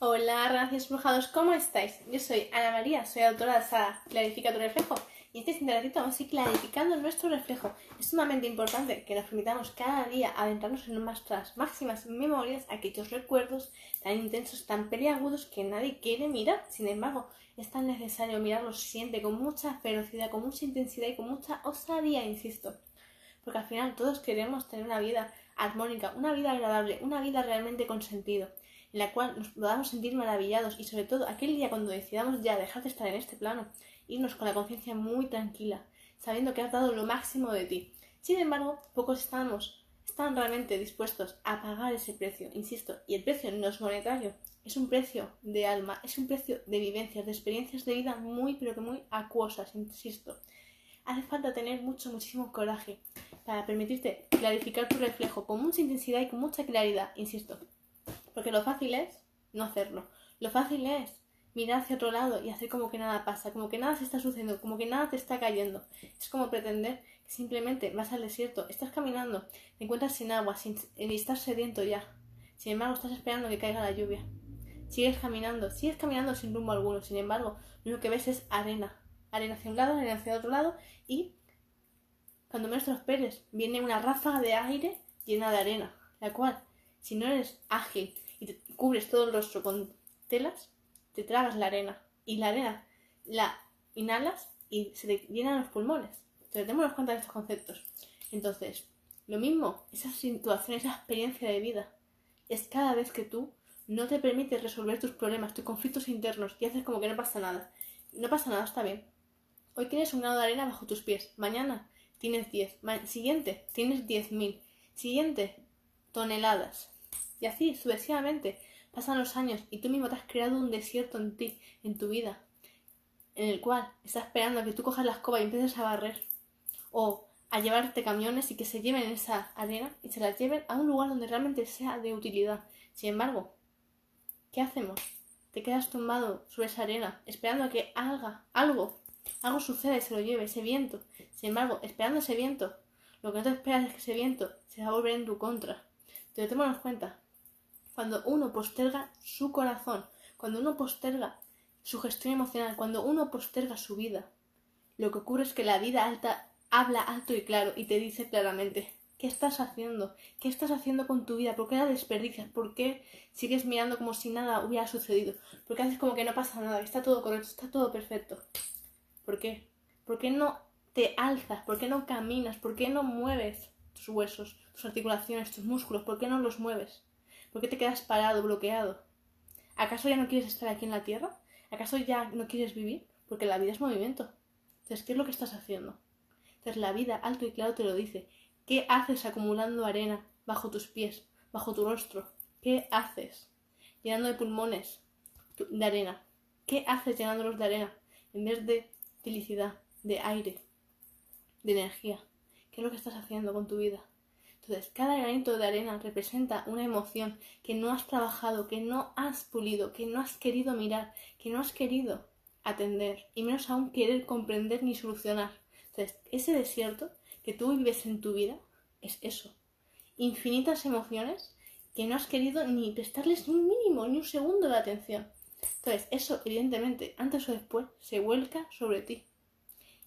Hola, gracias brujados, ¿cómo estáis? Yo soy Ana María, soy autora de Sara, Clarifica tu reflejo. Y este ratito vamos a ir clarificando nuestro reflejo. Es sumamente importante que nos permitamos cada día adentrarnos en nuestras máximas memorias, aquellos recuerdos tan intensos, tan peliagudos que nadie quiere mirar. Sin embargo, es tan necesario mirarlos siempre con mucha ferocidad, con mucha intensidad y con mucha osadía, insisto. Porque al final todos queremos tener una vida armónica, una vida agradable, una vida realmente con sentido en la cual nos podamos sentir maravillados y sobre todo aquel día cuando decidamos ya dejar de estar en este plano, irnos con la conciencia muy tranquila, sabiendo que has dado lo máximo de ti. Sin embargo, pocos estamos, están realmente dispuestos a pagar ese precio, insisto, y el precio no es monetario, es un precio de alma, es un precio de vivencias, de experiencias de vida muy, pero que muy acuosas, insisto. Hace falta tener mucho, muchísimo coraje para permitirte clarificar tu reflejo con mucha intensidad y con mucha claridad, insisto. Porque lo fácil es no hacerlo. Lo fácil es mirar hacia otro lado y hacer como que nada pasa, como que nada se está sucediendo, como que nada te está cayendo. Es como pretender que simplemente vas al desierto, estás caminando, te encuentras sin agua, sin, y estás sediento ya. Sin embargo, estás esperando que caiga la lluvia. Sigues caminando, sigues caminando sin rumbo alguno. Sin embargo, lo que ves es arena. Arena hacia un lado, arena hacia otro lado y cuando menos te lo esperes, viene una ráfaga de aire llena de arena, la cual, si no eres ágil cubres todo el rostro con telas, te tragas la arena. Y la arena la inhalas y se te llenan los pulmones. Entonces, démonos cuenta de estos conceptos. Entonces, lo mismo, esa situación, esa experiencia de vida, es cada vez que tú no te permites resolver tus problemas, tus conflictos internos y haces como que no pasa nada. No pasa nada, está bien. Hoy tienes un grado de arena bajo tus pies. Mañana tienes 10. Siguiente, tienes 10.000. Siguiente, toneladas. Y así sucesivamente pasan los años y tú mismo te has creado un desierto en ti, en tu vida, en el cual estás esperando a que tú cojas la escoba y empieces a barrer. O a llevarte camiones y que se lleven esa arena y se la lleven a un lugar donde realmente sea de utilidad. Sin embargo, ¿qué hacemos? Te quedas tumbado sobre esa arena, esperando a que haga algo, algo suceda y se lo lleve, ese viento. Sin embargo, esperando ese viento, lo que no te esperas es que ese viento se va a volver en tu contra. Entonces, démonos cuenta cuando uno posterga su corazón, cuando uno posterga su gestión emocional, cuando uno posterga su vida, lo que ocurre es que la vida alta habla alto y claro y te dice claramente ¿qué estás haciendo? ¿Qué estás haciendo con tu vida? ¿Por qué la desperdicias? ¿Por qué sigues mirando como si nada hubiera sucedido? ¿Por qué haces como que no pasa nada? Está todo correcto, está todo perfecto. ¿Por qué? ¿Por qué no te alzas? ¿Por qué no caminas? ¿Por qué no mueves tus huesos, tus articulaciones, tus músculos? ¿Por qué no los mueves? ¿Por qué te quedas parado, bloqueado? ¿Acaso ya no quieres estar aquí en la Tierra? ¿Acaso ya no quieres vivir? Porque la vida es movimiento. Entonces, ¿qué es lo que estás haciendo? Entonces, la vida, alto y claro, te lo dice. ¿Qué haces acumulando arena bajo tus pies, bajo tu rostro? ¿Qué haces? Llenando de pulmones de arena. ¿Qué haces llenándolos de arena? En vez de felicidad, de aire, de energía. ¿Qué es lo que estás haciendo con tu vida? Entonces, cada granito de arena representa una emoción que no has trabajado, que no has pulido, que no has querido mirar, que no has querido atender, y menos aún querer comprender ni solucionar. Entonces, ese desierto que tú vives en tu vida es eso. Infinitas emociones que no has querido ni prestarles ni un mínimo, ni un segundo de atención. Entonces, eso, evidentemente, antes o después, se vuelca sobre ti.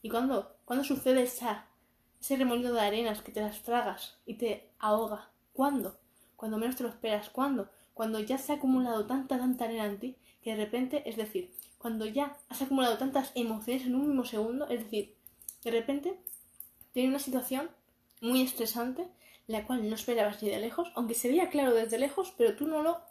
Y cuando, cuando sucede esa ese remolino de arenas que te las tragas y te ahoga. ¿Cuándo? Cuando menos te lo esperas. ¿Cuándo? Cuando ya se ha acumulado tanta, tanta arena en ti que de repente, es decir, cuando ya has acumulado tantas emociones en un mismo segundo, es decir, de repente tiene una situación muy estresante, la cual no esperabas ni de lejos, aunque se veía claro desde lejos, pero tú no lo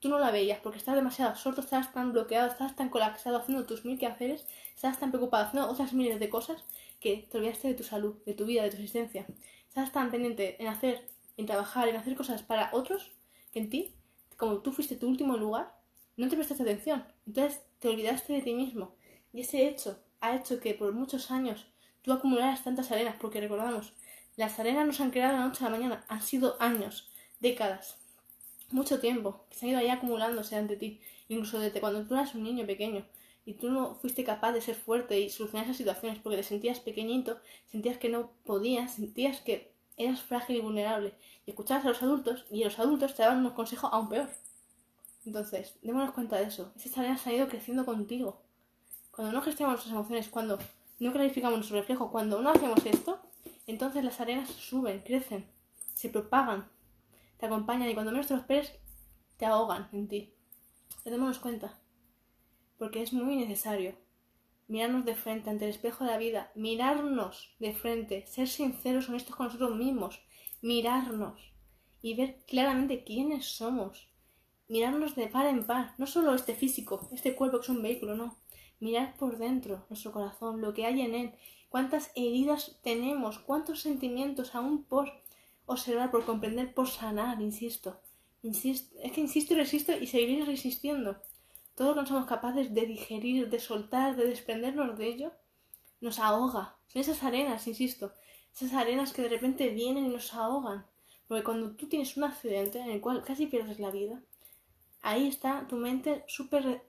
tú no la veías porque estabas demasiado absorto, estabas tan bloqueado, estabas tan colapsado haciendo tus mil quehaceres, estabas tan preocupado haciendo otras miles de cosas que te olvidaste de tu salud, de tu vida, de tu existencia. Estabas tan pendiente en hacer, en trabajar, en hacer cosas para otros, que en ti, como tú fuiste tu último lugar, no te prestaste atención. Entonces te olvidaste de ti mismo. Y ese hecho ha hecho que por muchos años tú acumularas tantas arenas, porque recordamos, las arenas no se han creado de la noche a la mañana, han sido años, décadas, mucho tiempo, que se han ido ahí acumulándose ante ti, incluso desde cuando tú eras un niño pequeño y tú no fuiste capaz de ser fuerte y solucionar esas situaciones porque te sentías pequeñito, sentías que no podías, sentías que eras frágil y vulnerable y escuchabas a los adultos y los adultos te daban unos consejos aún peor. Entonces, démonos cuenta de eso. Esas arenas han ido creciendo contigo. Cuando no gestionamos nuestras emociones, cuando no clarificamos nuestro reflejo, cuando no hacemos esto, entonces las arenas suben, crecen, se propagan, te acompañan y cuando menos te los esperes, te ahogan en ti. Démonos cuenta. Porque es muy necesario mirarnos de frente ante el espejo de la vida, mirarnos de frente, ser sinceros, honestos con nosotros mismos, mirarnos y ver claramente quiénes somos. Mirarnos de par en par, no solo este físico, este cuerpo que es un vehículo, no. Mirar por dentro, nuestro corazón, lo que hay en él, cuántas heridas tenemos, cuántos sentimientos aún por observar, por comprender, por sanar, insisto. Insisto, es que insisto y resisto y seguiré resistiendo todo lo que somos capaces de digerir, de soltar, de desprendernos de ello, nos ahoga. Son esas arenas, insisto, esas arenas que de repente vienen y nos ahogan. Porque cuando tú tienes un accidente en el cual casi pierdes la vida, ahí está tu mente súper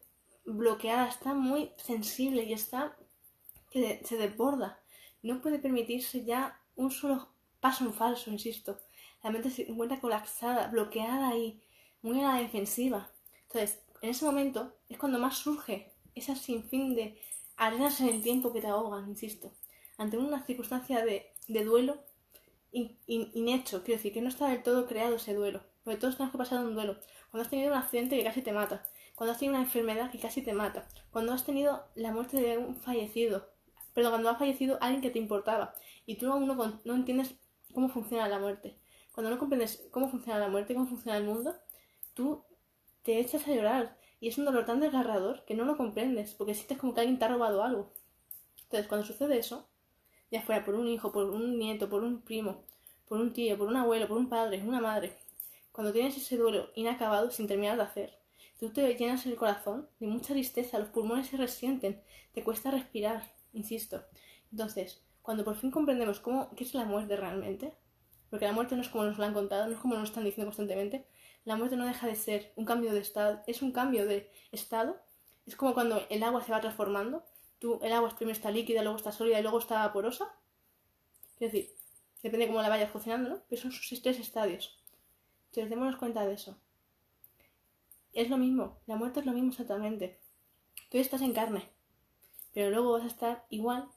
bloqueada, está muy sensible y está que se desborda. No puede permitirse ya un solo paso en falso, insisto. La mente se encuentra colapsada, bloqueada ahí, muy a la defensiva. Entonces, en ese momento es cuando más surge esa sinfín de arenas en el tiempo que te ahogan, insisto, ante una circunstancia de, duelo inhecho, quiero decir, que no está del todo creado ese duelo, porque todos tenemos que pasar un duelo. Cuando has tenido un accidente que casi te mata, cuando has tenido una enfermedad que casi te mata, cuando has tenido la muerte de un fallecido, pero cuando ha fallecido alguien que te importaba y tú aún no, no entiendes cómo funciona la muerte, cuando no comprendes cómo funciona la muerte, cómo funciona el mundo, tú te echas a llorar y es un dolor tan desgarrador que no lo comprendes porque sientes como que alguien te ha robado algo. Entonces, cuando sucede eso, ya fuera por un hijo, por un nieto, por un primo, por un tío, por un abuelo, por un padre, una madre, cuando tienes ese duelo inacabado sin terminar de hacer, tú te llenas el corazón de mucha tristeza, los pulmones se resienten, te cuesta respirar, insisto. Entonces, cuando por fin comprendemos cómo, qué es la muerte realmente, porque la muerte no es como nos lo han contado, no es como nos están diciendo constantemente, la muerte no deja de ser un cambio de estado, es un cambio de estado. Es como cuando el agua se va transformando. Tú, el agua primero está líquida, luego está sólida y luego está vaporosa. Es decir, depende de cómo la vayas cocinando, ¿no? Pero son sus tres estadios. Entonces, démonos cuenta de eso. Es lo mismo, la muerte es lo mismo exactamente. Tú estás en carne, pero luego vas a estar igual,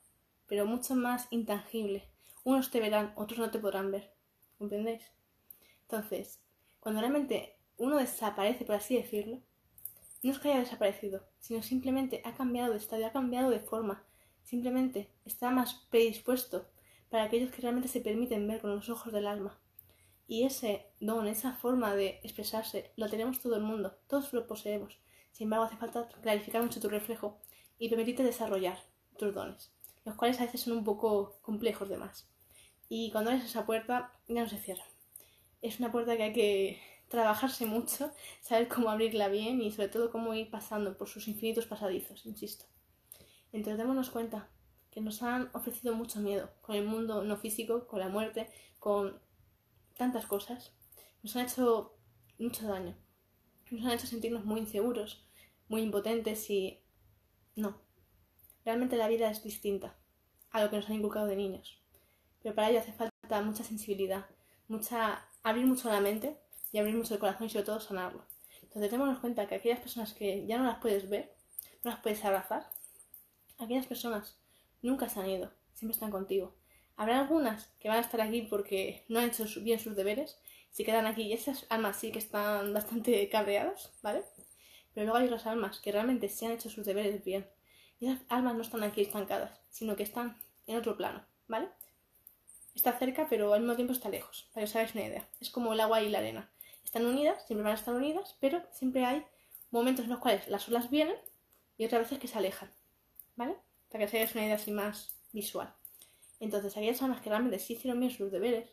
pero mucho más intangible. Unos te verán, otros no te podrán ver. ¿Comprendéis? Entonces, cuando realmente uno desaparece, por así decirlo, no es que haya desaparecido, sino simplemente ha cambiado de estado, ha cambiado de forma. Simplemente está más predispuesto para aquellos que realmente se permiten ver con los ojos del alma. Y ese don, esa forma de expresarse, lo tenemos todo el mundo, todos lo poseemos. Sin embargo, hace falta clarificar mucho tu reflejo y permitirte desarrollar tus dones, los cuales a veces son un poco complejos de más. Y cuando abres esa puerta, ya no se cierra es una puerta que hay que trabajarse mucho, saber cómo abrirla bien y sobre todo cómo ir pasando por sus infinitos pasadizos, insisto. Entonces démonos cuenta que nos han ofrecido mucho miedo con el mundo no físico, con la muerte, con tantas cosas. Nos han hecho mucho daño. Nos han hecho sentirnos muy inseguros, muy impotentes y... No. Realmente la vida es distinta a lo que nos han inculcado de niños. Pero para ello hace falta mucha sensibilidad, mucha abrir mucho la mente y abrir mucho el corazón y sobre todo sanarlo. Entonces démonos cuenta que aquellas personas que ya no las puedes ver, no las puedes abrazar, aquellas personas nunca se han ido, siempre están contigo. Habrá algunas que van a estar aquí porque no han hecho bien sus deberes, se quedan aquí y esas almas sí que están bastante cabreadas, ¿vale? Pero luego hay otras almas que realmente se han hecho sus deberes bien. Y esas almas no están aquí estancadas, sino que están en otro plano, ¿vale? Está cerca, pero al mismo tiempo está lejos, para que os hagáis una idea. Es como el agua y la arena. Están unidas, siempre van a estar unidas, pero siempre hay momentos en los cuales las olas vienen y otras veces que se alejan. ¿Vale? Para que os hagáis una idea así más visual. Entonces, aquellas almas que realmente sí hicieron bien sus deberes,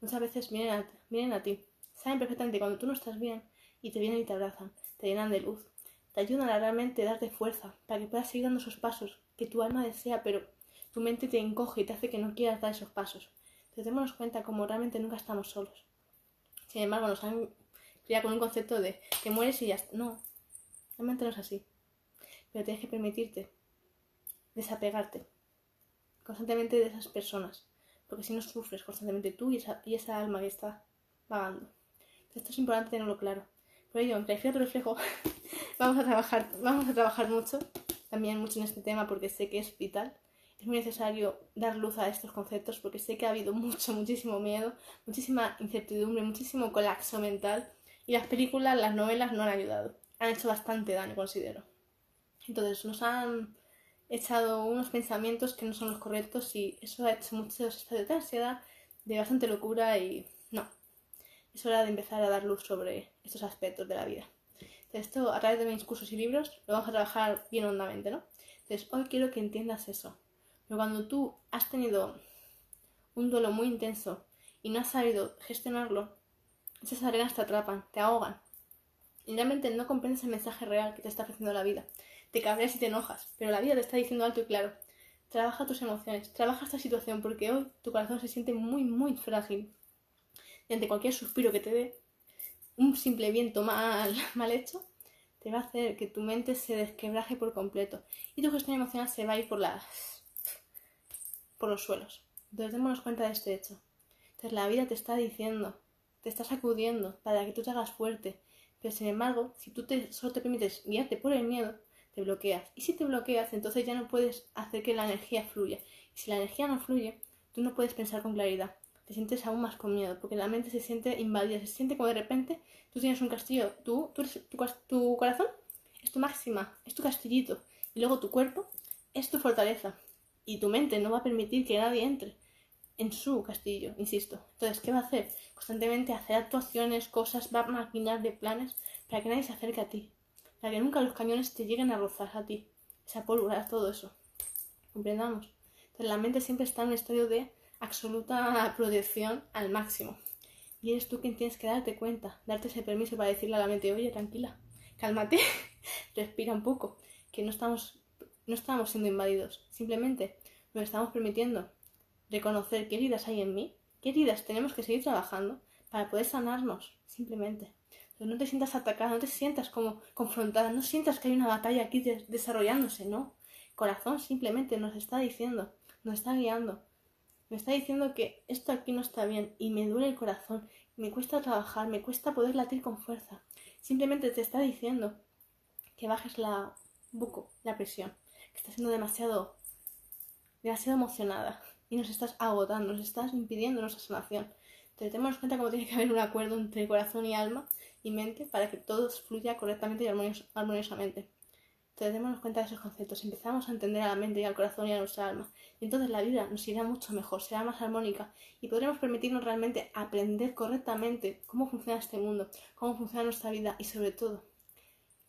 muchas veces vienen a, vienen a ti. Saben perfectamente cuando tú no estás bien y te vienen y te abrazan, te llenan de luz, te ayudan a realmente darte fuerza para que puedas seguir dando esos pasos que tu alma desea, pero tu mente te encoge y te hace que no quieras dar esos pasos. Entonces démonos cuenta como realmente nunca estamos solos. Sin embargo, nos han criado con un concepto de que mueres y ya está. No, realmente no es así. Pero tienes que permitirte desapegarte constantemente de esas personas. Porque si no sufres constantemente tú y esa, y esa alma que está vagando. Esto es importante tenerlo claro. Por ello, en Clarifica tu reflejo vamos a trabajar, vamos a trabajar mucho, también mucho en este tema porque sé que es vital. Es muy necesario dar luz a estos conceptos porque sé que ha habido mucho, muchísimo miedo, muchísima incertidumbre, muchísimo colapso mental y las películas, las novelas no han ayudado. Han hecho bastante daño, considero. Entonces nos han echado unos pensamientos que no son los correctos y eso ha hecho muchos estados de ansiedad, de bastante locura y no. Es hora de empezar a dar luz sobre estos aspectos de la vida. Entonces, esto a través de mis cursos y libros lo vamos a trabajar bien hondamente, ¿no? Entonces, hoy quiero que entiendas eso. Pero cuando tú has tenido un duelo muy intenso y no has sabido gestionarlo, esas arenas te atrapan, te ahogan. Y realmente no comprendes el mensaje real que te está ofreciendo la vida. Te cabreas y te enojas, pero la vida te está diciendo alto y claro. Trabaja tus emociones, trabaja esta situación porque hoy tu corazón se siente muy, muy frágil. Y ante cualquier suspiro que te dé, un simple viento mal, mal hecho, te va a hacer que tu mente se desquebraje por completo y tu gestión emocional se va a ir por las los suelos. Entonces démonos cuenta de este hecho. Entonces la vida te está diciendo, te está sacudiendo para que tú te hagas fuerte. Pero sin embargo, si tú te, solo te permites guiarte por el miedo, te bloqueas. Y si te bloqueas, entonces ya no puedes hacer que la energía fluya. Y si la energía no fluye, tú no puedes pensar con claridad. Te sientes aún más con miedo, porque la mente se siente invadida, se siente como de repente tú tienes un castillo, tú, tú tu, tu corazón es tu máxima, es tu castillito, y luego tu cuerpo es tu fortaleza y tu mente no va a permitir que nadie entre en su castillo, insisto. Entonces, ¿qué va a hacer? Constantemente hacer actuaciones, cosas, va a maquinar de planes para que nadie se acerque a ti, para que nunca los cañones te lleguen a rozar a ti, esa pólvora, todo eso. Comprendamos. Entonces, la mente siempre está en un estado de absoluta protección al máximo. Y eres tú quien tienes que darte cuenta, darte ese permiso para decirle a la mente, oye, tranquila, cálmate, respira un poco, que no estamos no estamos siendo invadidos, simplemente nos estamos permitiendo reconocer qué heridas hay en mí, qué heridas tenemos que seguir trabajando para poder sanarnos, simplemente. no te sientas atacada, no te sientas como confrontada, no sientas que hay una batalla aquí desarrollándose, no. corazón simplemente nos está diciendo, nos está guiando, me está diciendo que esto aquí no está bien y me duele el corazón, me cuesta trabajar, me cuesta poder latir con fuerza. Simplemente te está diciendo que bajes la buco, la presión que estás siendo demasiado, demasiado emocionada y nos estás agotando, nos estás impidiendo nuestra sanación. Entonces, tenemos cuenta cómo tiene que haber un acuerdo entre corazón y alma y mente para que todo fluya correctamente y armoniosamente. Entonces, démonos cuenta de esos conceptos, empezamos a entender a la mente y al corazón y a nuestra alma. Y entonces la vida nos irá mucho mejor, será más armónica y podremos permitirnos realmente aprender correctamente cómo funciona este mundo, cómo funciona nuestra vida y sobre todo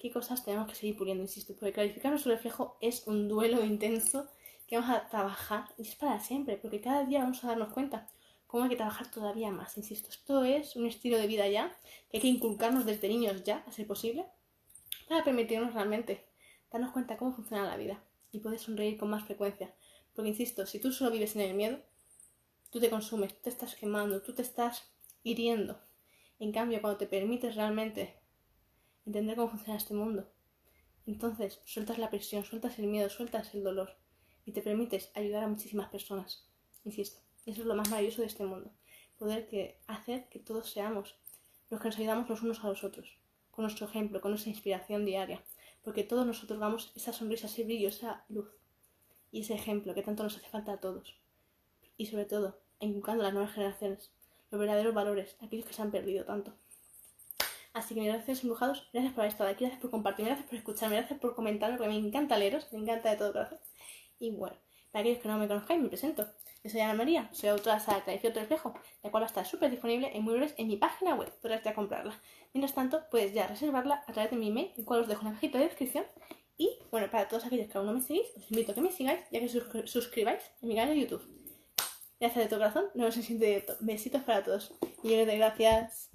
qué cosas tenemos que seguir puliendo, insisto, porque clarificar nuestro reflejo es un duelo intenso que vamos a trabajar y es para siempre, porque cada día vamos a darnos cuenta cómo hay que trabajar todavía más, insisto. Esto es un estilo de vida ya que hay que inculcarnos desde niños ya, a ser posible, para permitirnos realmente darnos cuenta cómo funciona la vida y poder sonreír con más frecuencia. Porque, insisto, si tú solo vives en el miedo, tú te consumes, tú te estás quemando, tú te estás hiriendo. En cambio, cuando te permites realmente entender cómo funciona este mundo. Entonces, sueltas la presión, sueltas el miedo, sueltas el dolor y te permites ayudar a muchísimas personas. Insisto, eso es lo más maravilloso de este mundo. Poder que, hacer que todos seamos los que nos ayudamos los unos a los otros, con nuestro ejemplo, con nuestra inspiración diaria, porque todos nosotros damos esa sonrisa, ese brillo, esa luz y ese ejemplo que tanto nos hace falta a todos. Y sobre todo, inculcando a las nuevas generaciones los verdaderos valores, aquellos que se han perdido tanto. Así que gracias embrujados, gracias por haber estado aquí, gracias por compartir, gracias por escucharme, gracias por comentarme, porque me encanta leeros, me encanta de todo corazón. Y bueno, para aquellos que no me conozcáis, me presento. Yo soy Ana María, soy autora de la Tradición de Reflejo, la cual va a estar súper disponible en muy en mi página web, podrás ya comprarla. Mientras tanto, puedes ya reservarla a través de mi email, el cual os dejo en la cajita de descripción. Y bueno, para todos aquellos que aún no me seguís, os invito a que me sigáis ya que sus suscribáis en mi canal de YouTube. Gracias de todo corazón, nos vemos en directo. Besitos para todos. Y yo les doy gracias.